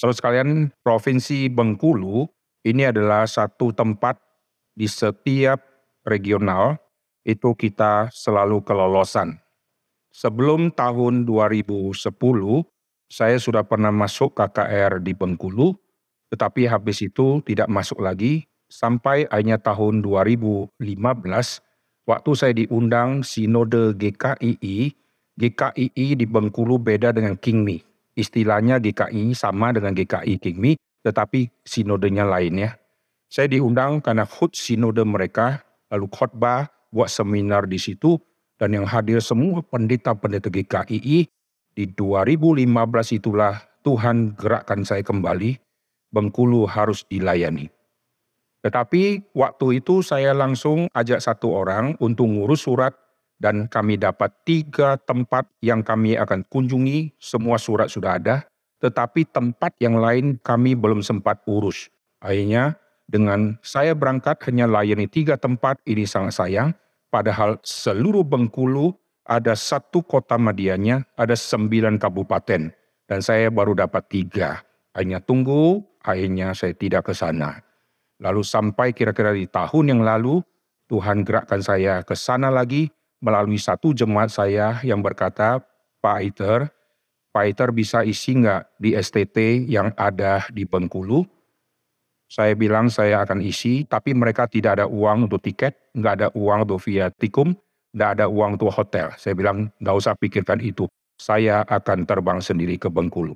Saudara sekalian, Provinsi Bengkulu ini adalah satu tempat di setiap regional itu kita selalu kelolosan. Sebelum tahun 2010, saya sudah pernah masuk KKR di Bengkulu, tetapi habis itu tidak masuk lagi sampai akhirnya tahun 2015 waktu saya diundang sinode GKII, GKII di Bengkulu beda dengan Kingmi. Istilahnya GKI sama dengan GKI Kingmi, tetapi sinodenya lain ya. Saya diundang karena hut sinode mereka, lalu khotbah, buat seminar di situ, dan yang hadir semua pendeta-pendeta GKII, di 2015 itulah Tuhan gerakkan saya kembali, Bengkulu harus dilayani. Tetapi waktu itu saya langsung ajak satu orang untuk ngurus surat dan kami dapat tiga tempat yang kami akan kunjungi, semua surat sudah ada, tetapi tempat yang lain kami belum sempat urus. Akhirnya dengan saya berangkat hanya layani tiga tempat, ini sangat sayang. Padahal seluruh Bengkulu ada satu kota medianya, ada sembilan kabupaten. Dan saya baru dapat tiga. Hanya tunggu, akhirnya saya tidak ke sana. Lalu sampai kira-kira di tahun yang lalu, Tuhan gerakkan saya ke sana lagi melalui satu jemaat saya yang berkata, Pak Iter, Pak Iter bisa isi nggak di STT yang ada di Bengkulu? Saya bilang saya akan isi, tapi mereka tidak ada uang untuk tiket, nggak ada uang untuk via tikum, nggak ada uang untuk hotel. Saya bilang nggak usah pikirkan itu, saya akan terbang sendiri ke Bengkulu.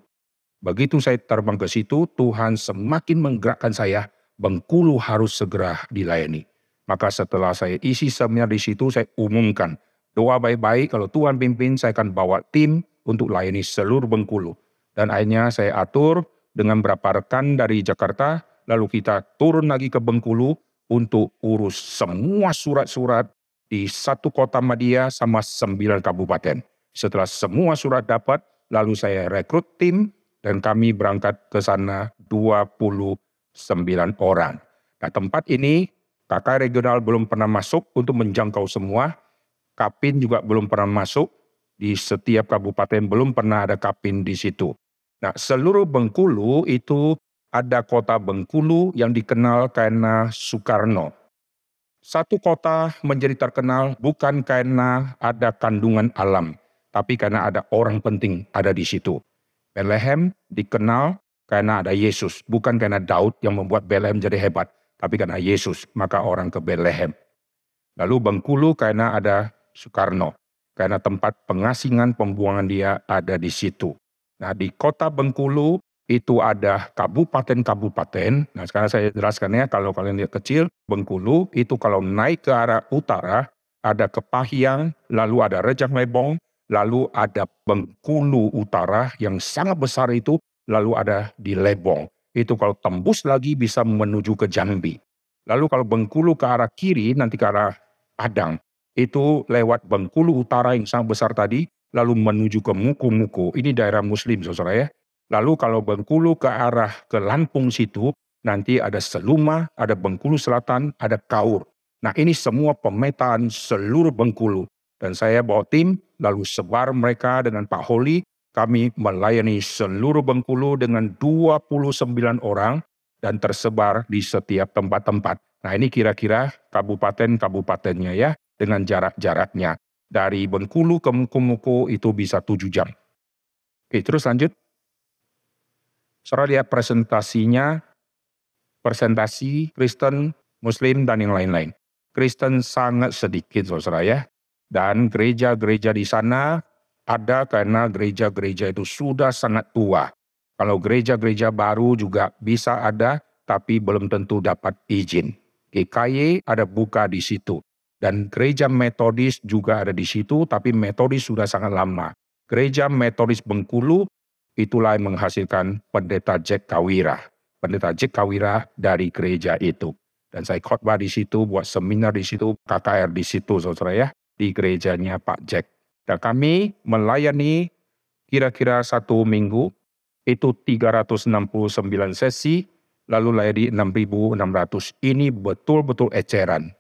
Begitu saya terbang ke situ, Tuhan semakin menggerakkan saya, Bengkulu harus segera dilayani. Maka setelah saya isi seminar di situ, saya umumkan, doa baik-baik, kalau Tuhan pimpin, saya akan bawa tim untuk layani seluruh Bengkulu. Dan akhirnya saya atur dengan beberapa rekan dari Jakarta, lalu kita turun lagi ke Bengkulu untuk urus semua surat-surat di satu kota Madia sama sembilan kabupaten. Setelah semua surat dapat, lalu saya rekrut tim dan kami berangkat ke sana 29 orang. Nah tempat ini kakak regional belum pernah masuk untuk menjangkau semua, Kapin juga belum pernah masuk, di setiap kabupaten belum pernah ada kapin di situ. Nah, seluruh Bengkulu itu ada kota Bengkulu yang dikenal karena Soekarno. Satu kota menjadi terkenal bukan karena ada kandungan alam, tapi karena ada orang penting ada di situ. Bethlehem dikenal karena ada Yesus, bukan karena Daud yang membuat Bethlehem jadi hebat, tapi karena Yesus, maka orang ke Bethlehem. Lalu Bengkulu karena ada Soekarno karena tempat pengasingan pembuangan dia ada di situ. Nah, di kota Bengkulu itu ada kabupaten-kabupaten. Nah, sekarang saya jelaskan ya, kalau kalian lihat kecil, Bengkulu itu kalau naik ke arah utara, ada Kepahyang, lalu ada Rejang Lebong, lalu ada Bengkulu Utara yang sangat besar itu, lalu ada di Lebong. Itu kalau tembus lagi bisa menuju ke Jambi. Lalu kalau Bengkulu ke arah kiri, nanti ke arah Padang itu lewat Bengkulu Utara yang sangat besar tadi, lalu menuju ke Muku-Muku. Ini daerah Muslim, saudara ya. Lalu kalau Bengkulu ke arah ke Lampung situ, nanti ada Seluma, ada Bengkulu Selatan, ada Kaur. Nah ini semua pemetaan seluruh Bengkulu. Dan saya bawa tim, lalu sebar mereka dengan Pak Holi, kami melayani seluruh Bengkulu dengan 29 orang dan tersebar di setiap tempat-tempat. Nah ini kira-kira kabupaten-kabupatennya ya dengan jarak-jaraknya. Dari Bengkulu ke Muku-Muku itu bisa tujuh jam. Oke, terus lanjut. Saudara lihat presentasinya, presentasi Kristen, Muslim, dan yang lain-lain. Kristen sangat sedikit, saudara ya. Dan gereja-gereja di sana ada karena gereja-gereja itu sudah sangat tua. Kalau gereja-gereja baru juga bisa ada, tapi belum tentu dapat izin. GKY ada buka di situ. Dan gereja metodis juga ada di situ, tapi metodis sudah sangat lama. Gereja metodis Bengkulu itulah yang menghasilkan pendeta Jack Kawira. Pendeta Jack Kawira dari gereja itu. Dan saya khotbah di situ, buat seminar di situ, KKR di situ, saudara ya, di gerejanya Pak Jack. Dan kami melayani kira-kira satu minggu, itu 369 sesi, lalu layani 6.600. Ini betul-betul eceran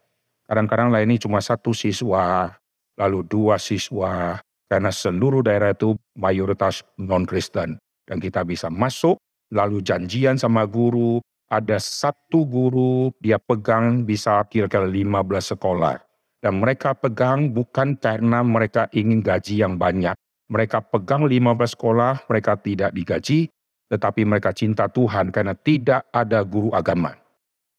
Kadang-kadang lainnya cuma satu siswa, lalu dua siswa, karena seluruh daerah itu mayoritas non-Kristen. Dan kita bisa masuk, lalu janjian sama guru, ada satu guru dia pegang bisa kira-kira 15 sekolah. Dan mereka pegang bukan karena mereka ingin gaji yang banyak. Mereka pegang 15 sekolah, mereka tidak digaji, tetapi mereka cinta Tuhan karena tidak ada guru agama.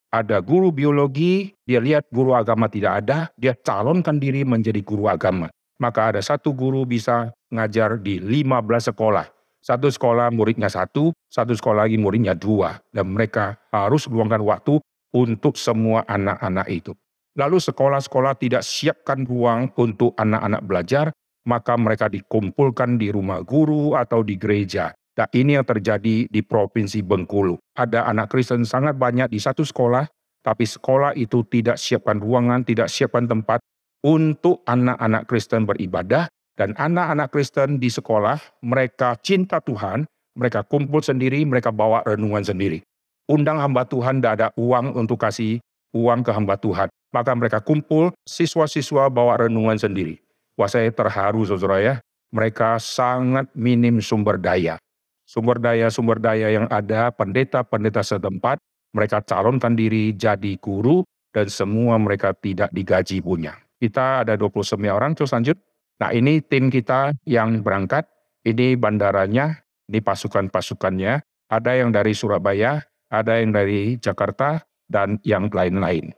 Ada guru biologi, dia lihat guru agama tidak ada, dia calonkan diri menjadi guru agama. Maka ada satu guru bisa ngajar di 15 sekolah. Satu sekolah muridnya satu, satu sekolah lagi muridnya dua. Dan mereka harus luangkan waktu untuk semua anak-anak itu. Lalu sekolah-sekolah tidak siapkan ruang untuk anak-anak belajar, maka mereka dikumpulkan di rumah guru atau di gereja. Dan ini yang terjadi di Provinsi Bengkulu. Ada anak Kristen sangat banyak di satu sekolah, tapi sekolah itu tidak siapkan ruangan, tidak siapkan tempat untuk anak-anak Kristen beribadah. Dan anak-anak Kristen di sekolah, mereka cinta Tuhan, mereka kumpul sendiri, mereka bawa renungan sendiri. Undang hamba Tuhan tidak ada uang untuk kasih uang ke hamba Tuhan maka mereka kumpul, siswa-siswa bawa renungan sendiri. Wah saya terharu saudara ya, mereka sangat minim sumber daya. Sumber daya-sumber daya yang ada, pendeta-pendeta setempat, mereka calonkan diri jadi guru, dan semua mereka tidak digaji punya. Kita ada 29 orang, terus lanjut. Nah ini tim kita yang berangkat, ini bandaranya, ini pasukan-pasukannya, ada yang dari Surabaya, ada yang dari Jakarta, dan yang lain-lain.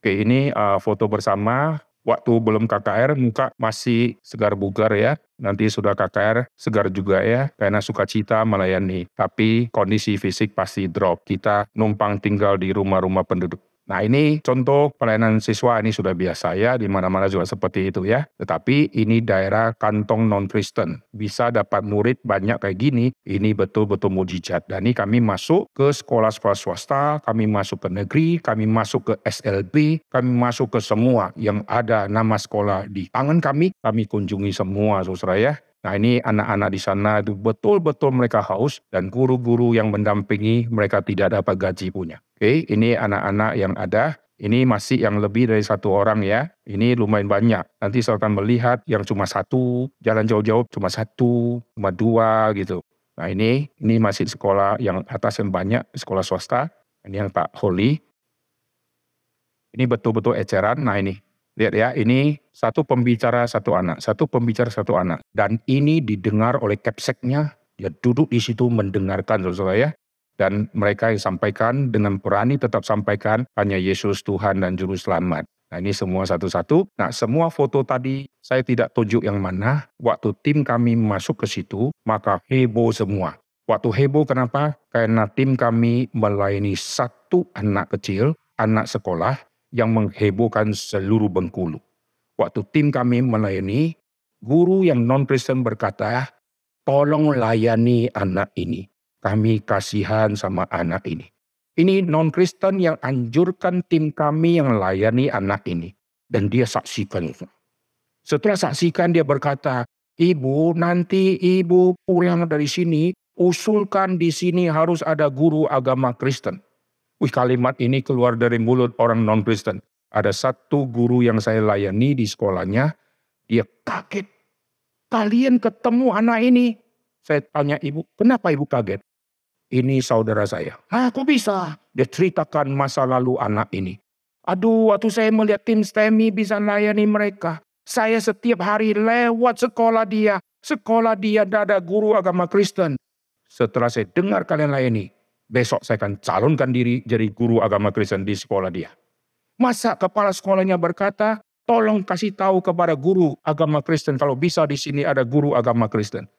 Oke, ini uh, foto bersama waktu belum KKR muka masih segar bugar ya. Nanti sudah KKR segar juga ya karena sukacita melayani. Tapi kondisi fisik pasti drop. Kita numpang tinggal di rumah-rumah penduduk. Nah ini contoh pelayanan siswa ini sudah biasa ya, di mana-mana juga seperti itu ya. Tetapi ini daerah kantong non-Kristen. Bisa dapat murid banyak kayak gini, ini betul-betul mujizat. Dan ini kami masuk ke sekolah-sekolah swasta, kami masuk ke negeri, kami masuk ke SLB, kami masuk ke semua yang ada nama sekolah di tangan kami, kami kunjungi semua saudara ya. Nah ini anak-anak di sana itu betul-betul mereka haus dan guru-guru yang mendampingi mereka tidak dapat gaji punya. Oke, ini anak-anak yang ada. Ini masih yang lebih dari satu orang ya. Ini lumayan banyak. Nanti saya akan melihat yang cuma satu, jalan jauh-jauh cuma satu, cuma dua gitu. Nah ini, ini masih sekolah yang atas yang banyak, sekolah swasta. Ini yang Pak Holly. Ini betul-betul eceran. Nah ini, lihat ya, ini satu pembicara satu anak, satu pembicara satu anak. Dan ini didengar oleh capseknya, dia duduk di situ mendengarkan saudara ya dan mereka yang sampaikan dengan berani tetap sampaikan hanya Yesus Tuhan dan Juru Selamat. Nah ini semua satu-satu. Nah semua foto tadi saya tidak tunjuk yang mana. Waktu tim kami masuk ke situ, maka heboh semua. Waktu heboh kenapa? Karena tim kami melayani satu anak kecil, anak sekolah, yang menghebohkan seluruh Bengkulu. Waktu tim kami melayani, guru yang non-Kristen berkata, tolong layani anak ini kami kasihan sama anak ini. Ini non-Kristen yang anjurkan tim kami yang layani anak ini. Dan dia saksikan. Setelah saksikan dia berkata, Ibu nanti ibu pulang dari sini, usulkan di sini harus ada guru agama Kristen. Wih kalimat ini keluar dari mulut orang non-Kristen. Ada satu guru yang saya layani di sekolahnya, dia kaget. Kalian ketemu anak ini. Saya tanya ibu, kenapa ibu kaget? ini saudara saya. Ah, kok bisa? Dia ceritakan masa lalu anak ini. Aduh, waktu saya melihat tim STEMI bisa layani mereka. Saya setiap hari lewat sekolah dia. Sekolah dia tidak ada guru agama Kristen. Setelah saya dengar kalian layani, besok saya akan calonkan diri jadi guru agama Kristen di sekolah dia. Masa kepala sekolahnya berkata, tolong kasih tahu kepada guru agama Kristen kalau bisa di sini ada guru agama Kristen.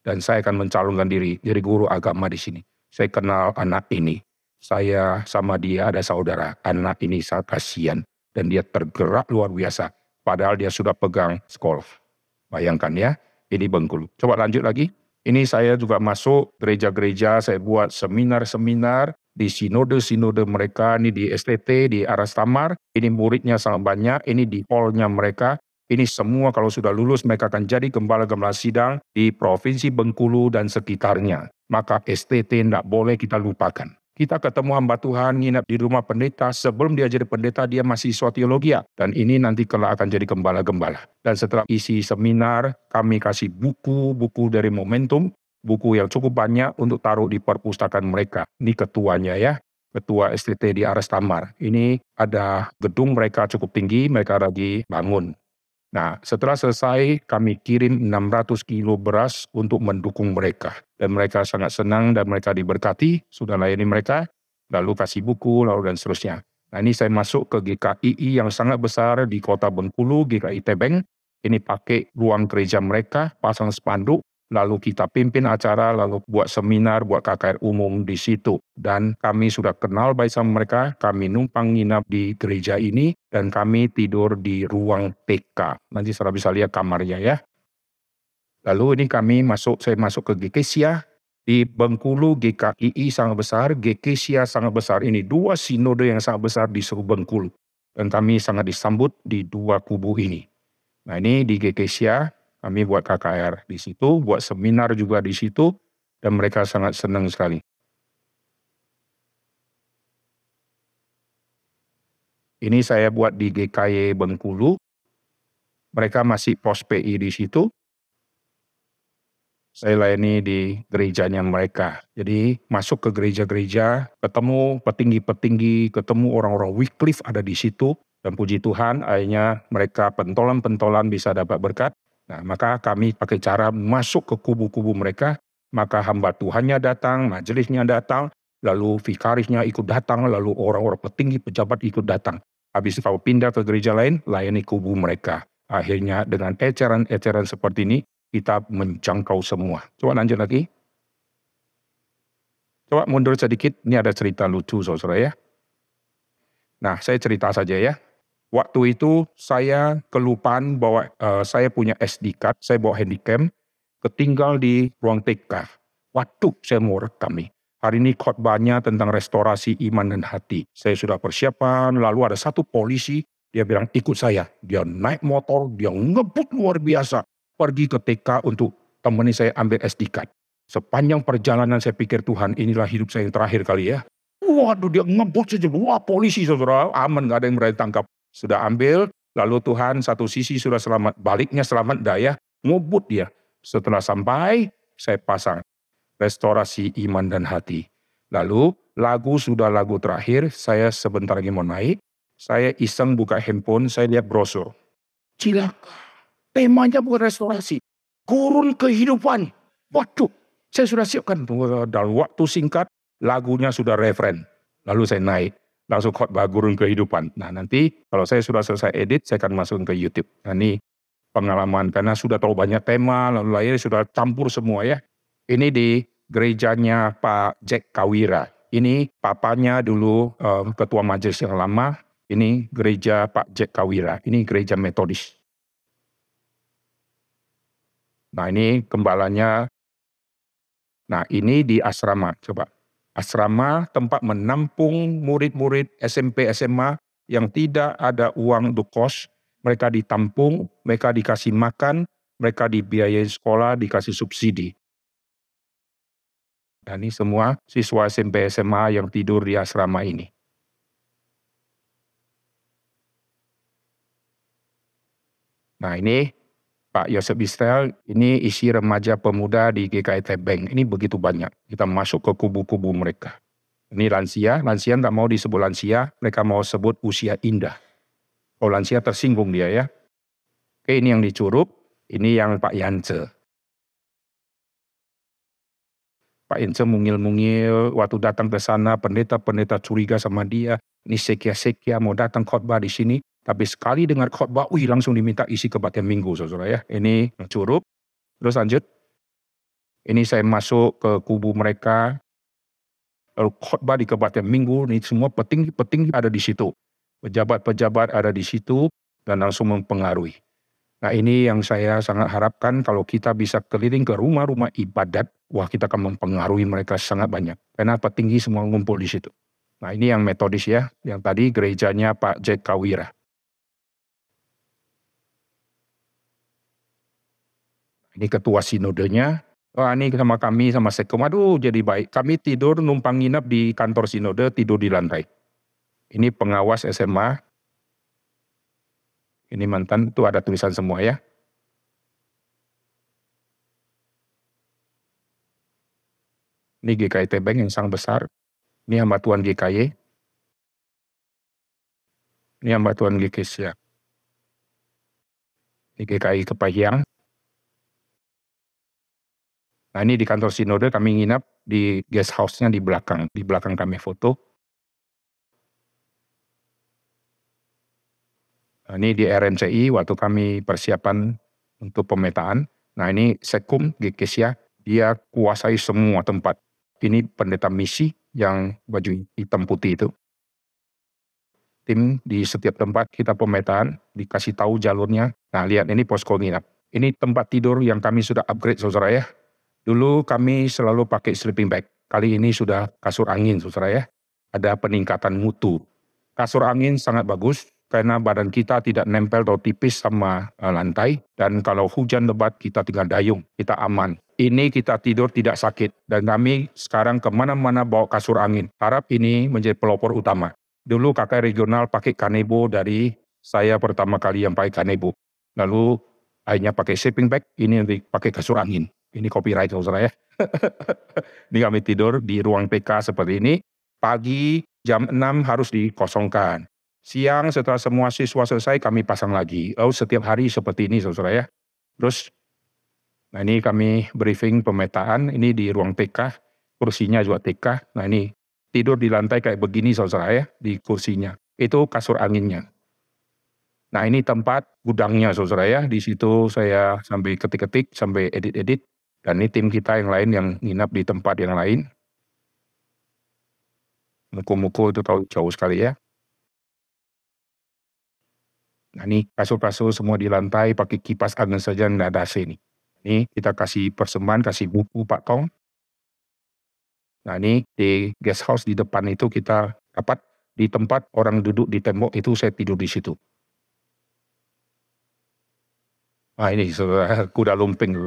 Dan saya akan mencalonkan diri jadi guru agama di sini saya kenal anak ini. Saya sama dia ada saudara. Anak ini sangat kasihan. Dan dia tergerak luar biasa. Padahal dia sudah pegang sekolah. Bayangkan ya, ini Bengkulu. Coba lanjut lagi. Ini saya juga masuk gereja-gereja, saya buat seminar-seminar di sinode-sinode mereka, ini di STT, di Aras Tamar. Ini muridnya sangat banyak, ini di hallnya mereka. Ini semua kalau sudah lulus mereka akan jadi gembala-gembala sidang di Provinsi Bengkulu dan sekitarnya. Maka STT tidak boleh kita lupakan. Kita ketemu hamba Tuhan nginap di rumah pendeta, sebelum dia jadi pendeta dia masih siswa teologi. Dan ini nanti kelak akan jadi gembala-gembala. Dan setelah isi seminar, kami kasih buku-buku dari Momentum. buku yang cukup banyak untuk taruh di perpustakaan mereka. Ini ketuanya ya, ketua STT di Aras Tamar. Ini ada gedung mereka cukup tinggi, mereka lagi bangun. Nah, setelah selesai, kami kirim 600 kilo beras untuk mendukung mereka. Dan mereka sangat senang dan mereka diberkati, sudah layani mereka, lalu kasih buku, lalu dan seterusnya. Nah, ini saya masuk ke GKII yang sangat besar di kota Bengkulu, GKI Tebeng. Ini pakai ruang gereja mereka, pasang spanduk, lalu kita pimpin acara, lalu buat seminar, buat KKR umum di situ. Dan kami sudah kenal baik sama mereka, kami numpang nginap di gereja ini, dan kami tidur di ruang TK. Nanti saudara bisa lihat kamarnya ya. Lalu ini kami masuk, saya masuk ke GKSIA, di Bengkulu GKII sangat besar, GKSIA sangat besar. Ini dua sinode yang sangat besar di seluruh Bengkulu. Dan kami sangat disambut di dua kubu ini. Nah ini di GKSIA, kami buat KKR di situ, buat seminar juga di situ, dan mereka sangat senang sekali. Ini saya buat di GKY Bengkulu. Mereka masih pos PI di situ. Saya layani di gerejanya mereka. Jadi masuk ke gereja-gereja, ketemu petinggi-petinggi, ketemu orang-orang Wycliffe ada di situ. Dan puji Tuhan, akhirnya mereka pentolan-pentolan bisa dapat berkat. Nah, maka kami pakai cara masuk ke kubu-kubu mereka, maka hamba Tuhannya datang, majelisnya datang, lalu vikarisnya ikut datang, lalu orang-orang petinggi pejabat ikut datang. Habis kalau pindah ke gereja lain, layani kubu mereka. Akhirnya dengan eceran-eceran seperti ini, kita menjangkau semua. Coba lanjut lagi. Coba mundur sedikit, ini ada cerita lucu saudara ya. Nah, saya cerita saja ya. Waktu itu saya kelupaan bahwa uh, saya punya SD card, saya bawa handycam, ketinggal di ruang TK. Waktu saya mau rekam nih. Hari ini khotbahnya tentang restorasi iman dan hati. Saya sudah persiapan, lalu ada satu polisi, dia bilang ikut saya. Dia naik motor, dia ngebut luar biasa. Pergi ke TK untuk temani saya ambil SD card. Sepanjang perjalanan saya pikir Tuhan inilah hidup saya yang terakhir kali ya. Waduh dia ngebut saja. Wah polisi saudara aman gak ada yang berani tangkap. Sudah ambil, lalu Tuhan satu sisi sudah selamat, baliknya selamat daya, ngubut dia. Setelah sampai, saya pasang restorasi iman dan hati. Lalu lagu sudah lagu terakhir, saya sebentar lagi mau naik, saya iseng buka handphone, saya lihat brosur. Cilaka, temanya bukan restorasi, gurun kehidupan. Waduh, saya sudah siapkan dalam waktu singkat, lagunya sudah referen. Lalu saya naik langsung khotbah gurun kehidupan. Nah nanti kalau saya sudah selesai edit, saya akan masuk ke YouTube. Nah ini pengalaman karena sudah terlalu banyak tema, lalu lahir sudah campur semua ya. Ini di gerejanya Pak Jack Kawira. Ini papanya dulu um, ketua majelis yang lama. Ini gereja Pak Jack Kawira. Ini gereja metodis. Nah ini gembalanya. Nah ini di asrama. Coba asrama tempat menampung murid-murid SMP SMA yang tidak ada uang untuk kos, mereka ditampung, mereka dikasih makan, mereka dibiayai sekolah, dikasih subsidi. Dan ini semua siswa SMP SMA yang tidur di asrama ini. Nah ini Pak Yosef Israel, ini isi remaja pemuda di GKI Tebeng. Ini begitu banyak. Kita masuk ke kubu-kubu mereka. Ini lansia, lansia tak mau disebut lansia, mereka mau sebut usia indah. Oh lansia tersinggung dia ya. Oke ini yang dicurup, ini yang Pak Yance. Pak Yance mungil-mungil, waktu datang ke sana pendeta-pendeta curiga sama dia. Ini sekia-sekia mau datang khotbah di sini. Tapi sekali dengar khotbah, wih langsung diminta isi kebaktian minggu, saudara ya. Ini curup. Terus lanjut. Ini saya masuk ke kubu mereka. Lalu khotbah di kebaktian minggu, ini semua petinggi-petinggi ada di situ. Pejabat-pejabat ada di situ dan langsung mempengaruhi. Nah ini yang saya sangat harapkan kalau kita bisa keliling ke rumah-rumah ibadat, wah kita akan mempengaruhi mereka sangat banyak. Karena petinggi semua ngumpul di situ. Nah ini yang metodis ya, yang tadi gerejanya Pak Jack Kawira. Ini ketua sinodenya. Wah ini sama kami sama sekom, aduh jadi baik. Kami tidur numpang nginep di kantor sinode, tidur di lantai. Ini pengawas SMA. Ini mantan, itu ada tulisan semua ya. Ini GKI Tebeng yang sangat besar. Ini hamba Tuhan GKY. Ini hamba Tuhan GKSya. Ini GKI Kepahyang. Nah ini di kantor sinode kami nginap di guest house-nya di belakang. Di belakang kami foto. Nah, ini di RNCI waktu kami persiapan untuk pemetaan. Nah ini Sekum GKSya, dia kuasai semua tempat. Ini pendeta misi yang baju hitam putih itu. Tim di setiap tempat kita pemetaan, dikasih tahu jalurnya. Nah lihat ini posko nginap. Ini tempat tidur yang kami sudah upgrade saudara ya. Dulu kami selalu pakai sleeping bag. Kali ini sudah kasur angin saudara ya. Ada peningkatan mutu. Kasur angin sangat bagus, karena badan kita tidak nempel atau tipis sama eh, lantai dan kalau hujan lebat kita tinggal dayung, kita aman. Ini kita tidur tidak sakit dan kami sekarang ke mana-mana bawa kasur angin. Harap ini menjadi pelopor utama. Dulu kakak regional pakai kanebo dari saya pertama kali yang pakai kanebo. Lalu akhirnya pakai sleeping bag, ini pakai kasur angin. Ini copyright saudara ya. ini kami tidur di ruang PK seperti ini. Pagi jam 6 harus dikosongkan Siang setelah semua siswa selesai kami pasang lagi. Oh setiap hari seperti ini saudara ya. Terus nah ini kami briefing pemetaan ini di ruang TK, kursinya juga TK. Nah ini tidur di lantai kayak begini saudara ya di kursinya. Itu kasur anginnya. Nah ini tempat gudangnya saudara ya. Di situ saya sampai ketik-ketik, sampai edit-edit. Dan ini tim kita yang lain yang nginap di tempat yang lain. Muku-muku itu tahu jauh sekali ya. Nah ini kasur-kasur semua di lantai pakai kipas angin saja tidak ada AC nih. Ini kita kasih persembahan, kasih buku Pak Tong. Nah ini di guest house di depan itu kita dapat di tempat orang duduk di tembok itu saya tidur di situ. Nah ini saudara, kuda lumping.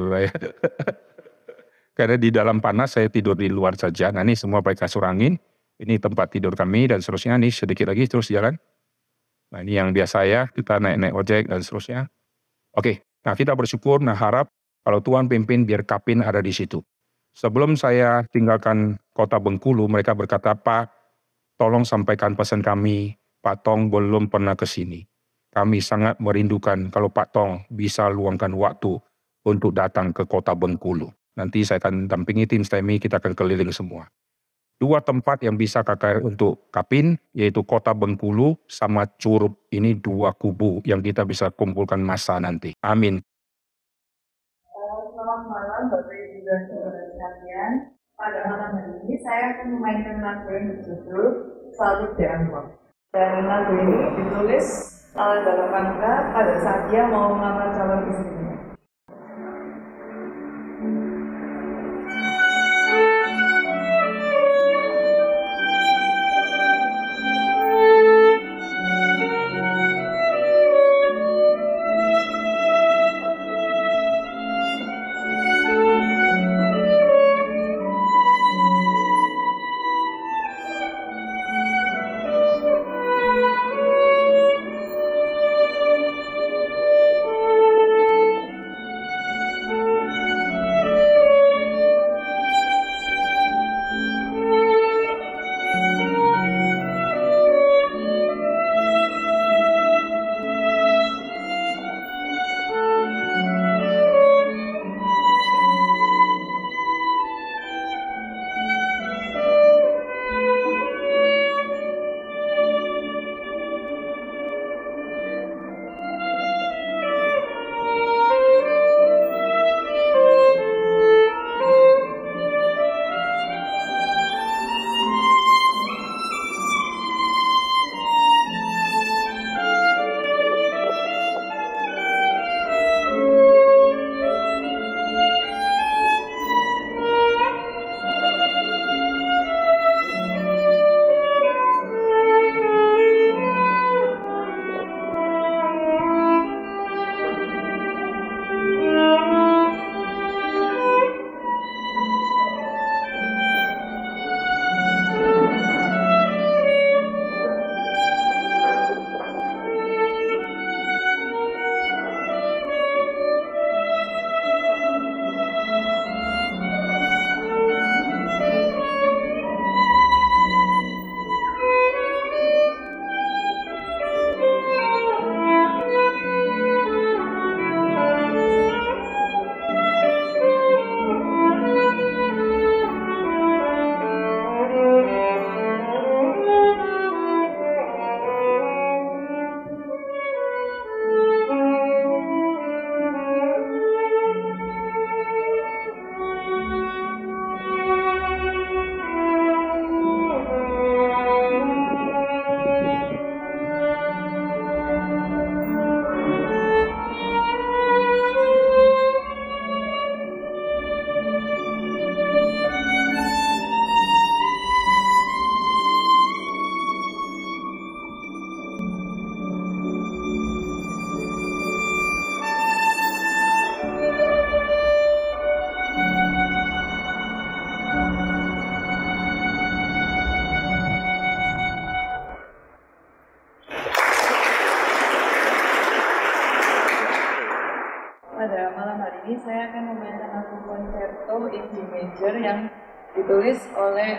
Karena di dalam panas saya tidur di luar saja. Nah ini semua pakai kasur angin. Ini tempat tidur kami dan seterusnya. Ini sedikit lagi terus jalan. Nah ini yang biasa ya, kita naik-naik ojek dan seterusnya. Oke, nah kita bersyukur, nah harap kalau Tuhan pimpin biar Kapin ada di situ. Sebelum saya tinggalkan kota Bengkulu, mereka berkata, Pak, tolong sampaikan pesan kami, Pak Tong belum pernah ke sini. Kami sangat merindukan kalau Pak Tong bisa luangkan waktu untuk datang ke kota Bengkulu. Nanti saya akan dampingi tim STEMI, kita akan keliling semua dua tempat yang bisa KKR untuk Kapin, yaitu kota Bengkulu sama Curup. Ini dua kubu yang kita bisa kumpulkan masa nanti. Amin. Selamat malam Bapak Ibu dan. Pada malam hari ini saya akan memainkan lagu yang berjudul Salut. Dan lagu ini ditulis dalam rangka pada saat dia mau melamar calon istrinya.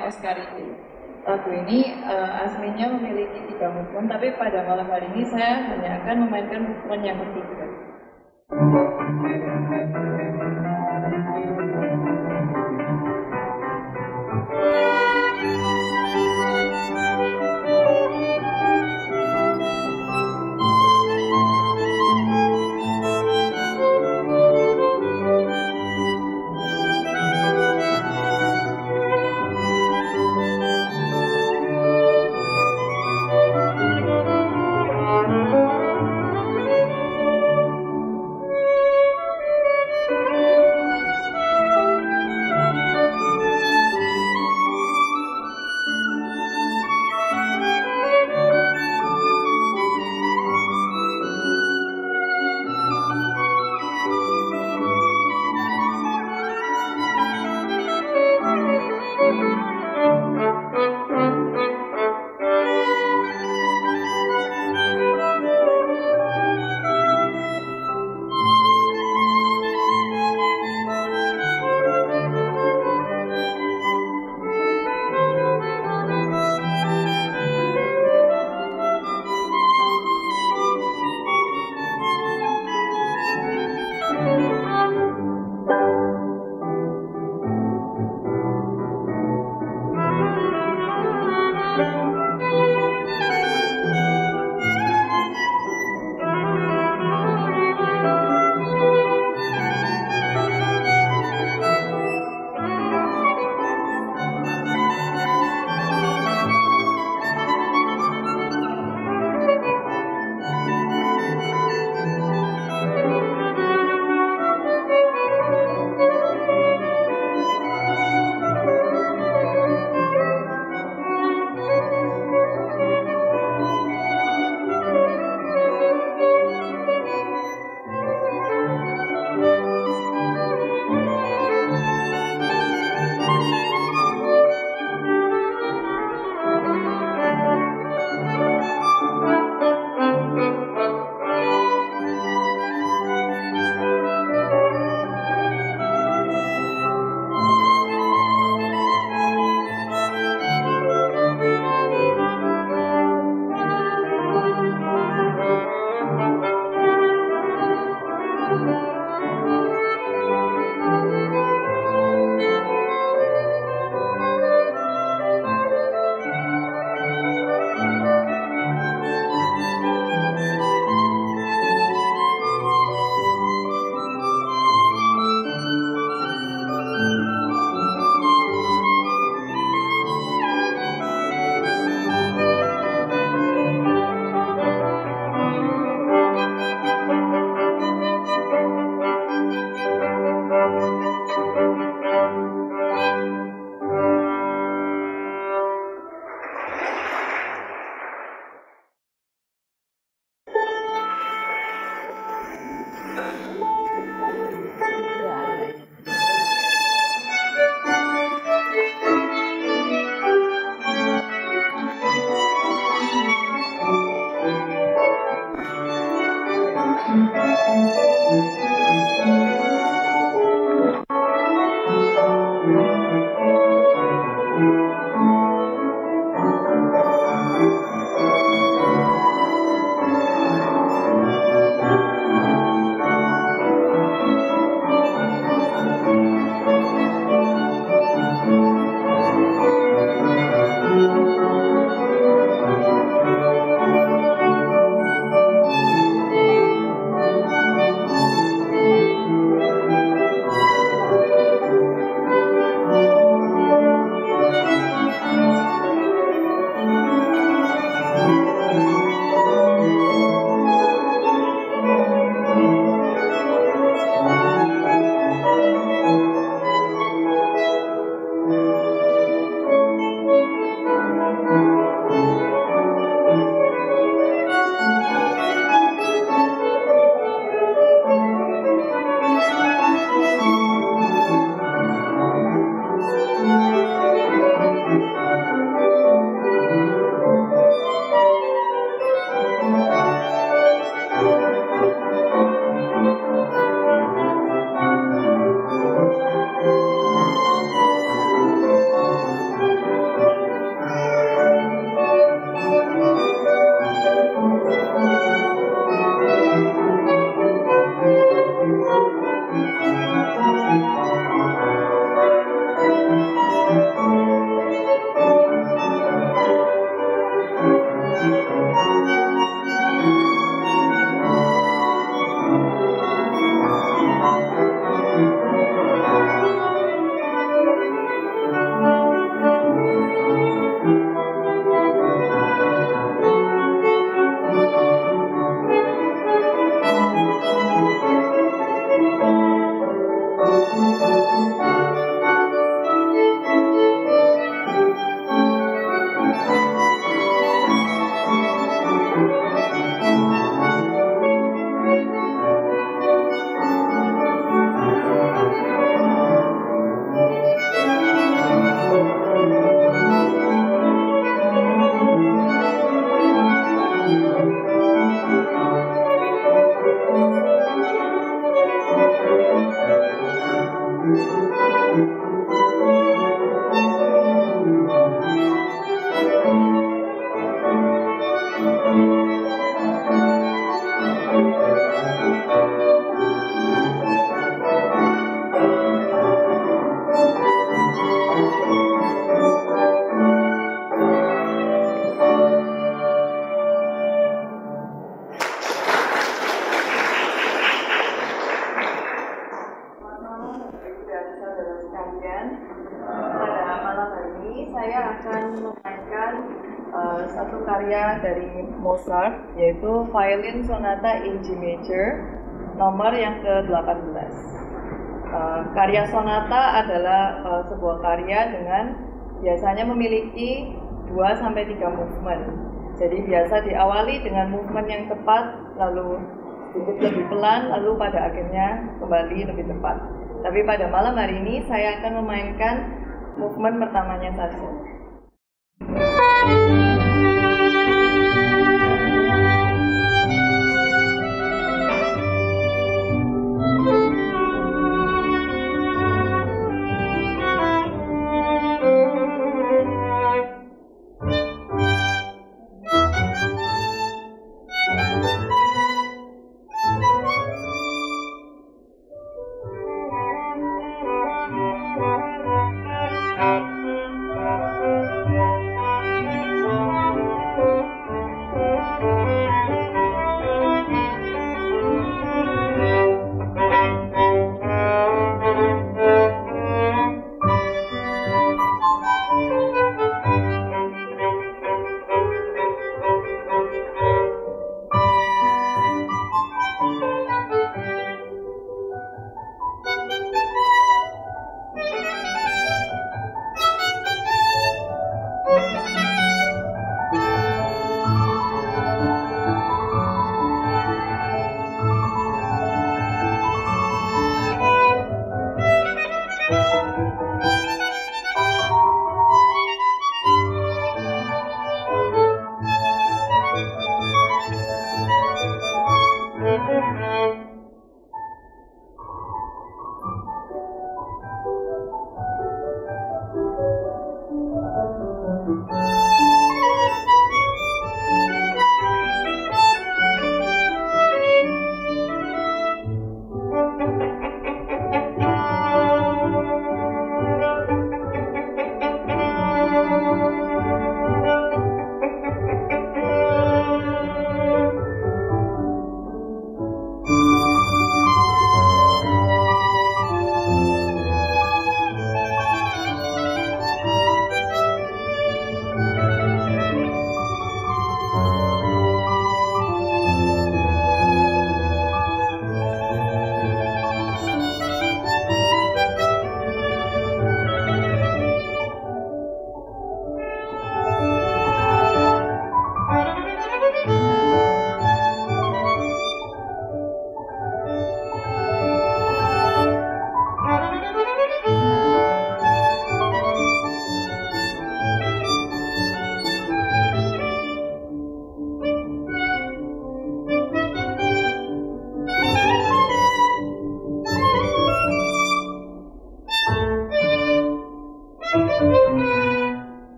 Oscar Ide. Lagu ini uh, aslinya memiliki tiga movement, tapi pada malam hari ini saya hanya akan memainkan movement yang ketiga. Yaitu Violin Sonata in G Major, nomor yang ke-18. Uh, karya sonata adalah uh, sebuah karya dengan biasanya memiliki 2 sampai 3 movement. Jadi biasa diawali dengan movement yang cepat, lalu sedikit lebih pelan, lalu pada akhirnya kembali lebih cepat. Tapi pada malam hari ini saya akan memainkan movement pertamanya saja.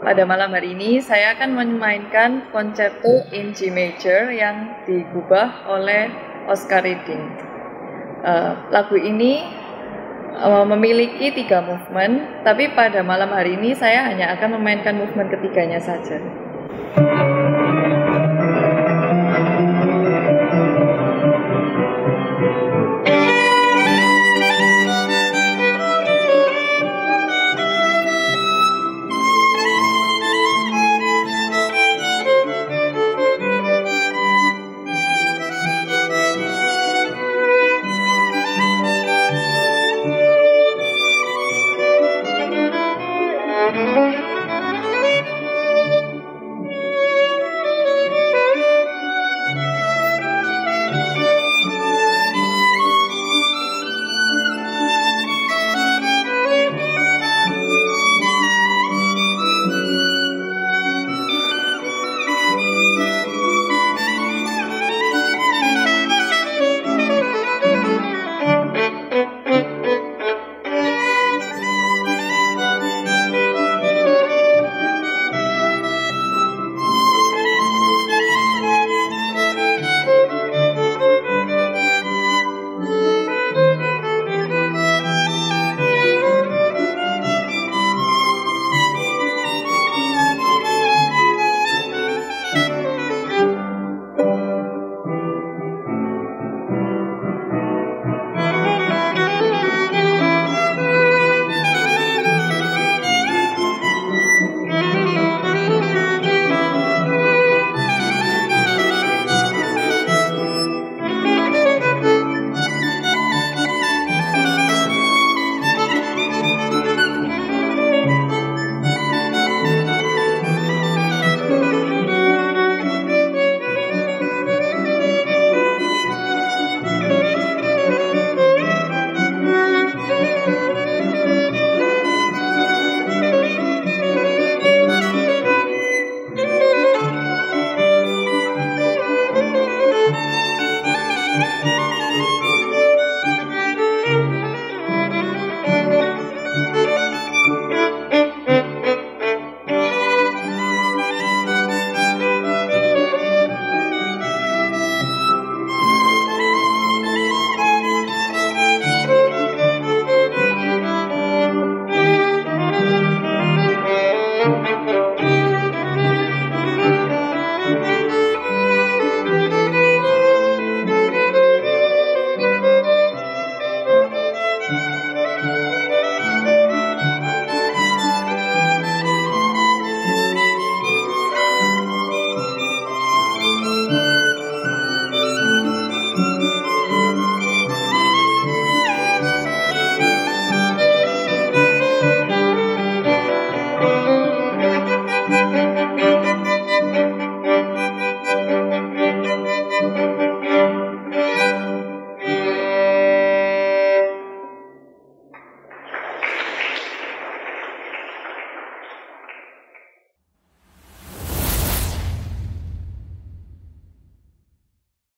Pada malam hari ini saya akan memainkan Concerto in G Major yang digubah oleh Oscar Reading. Uh, lagu ini uh, memiliki tiga movement, tapi pada malam hari ini saya hanya akan memainkan movement ketiganya saja.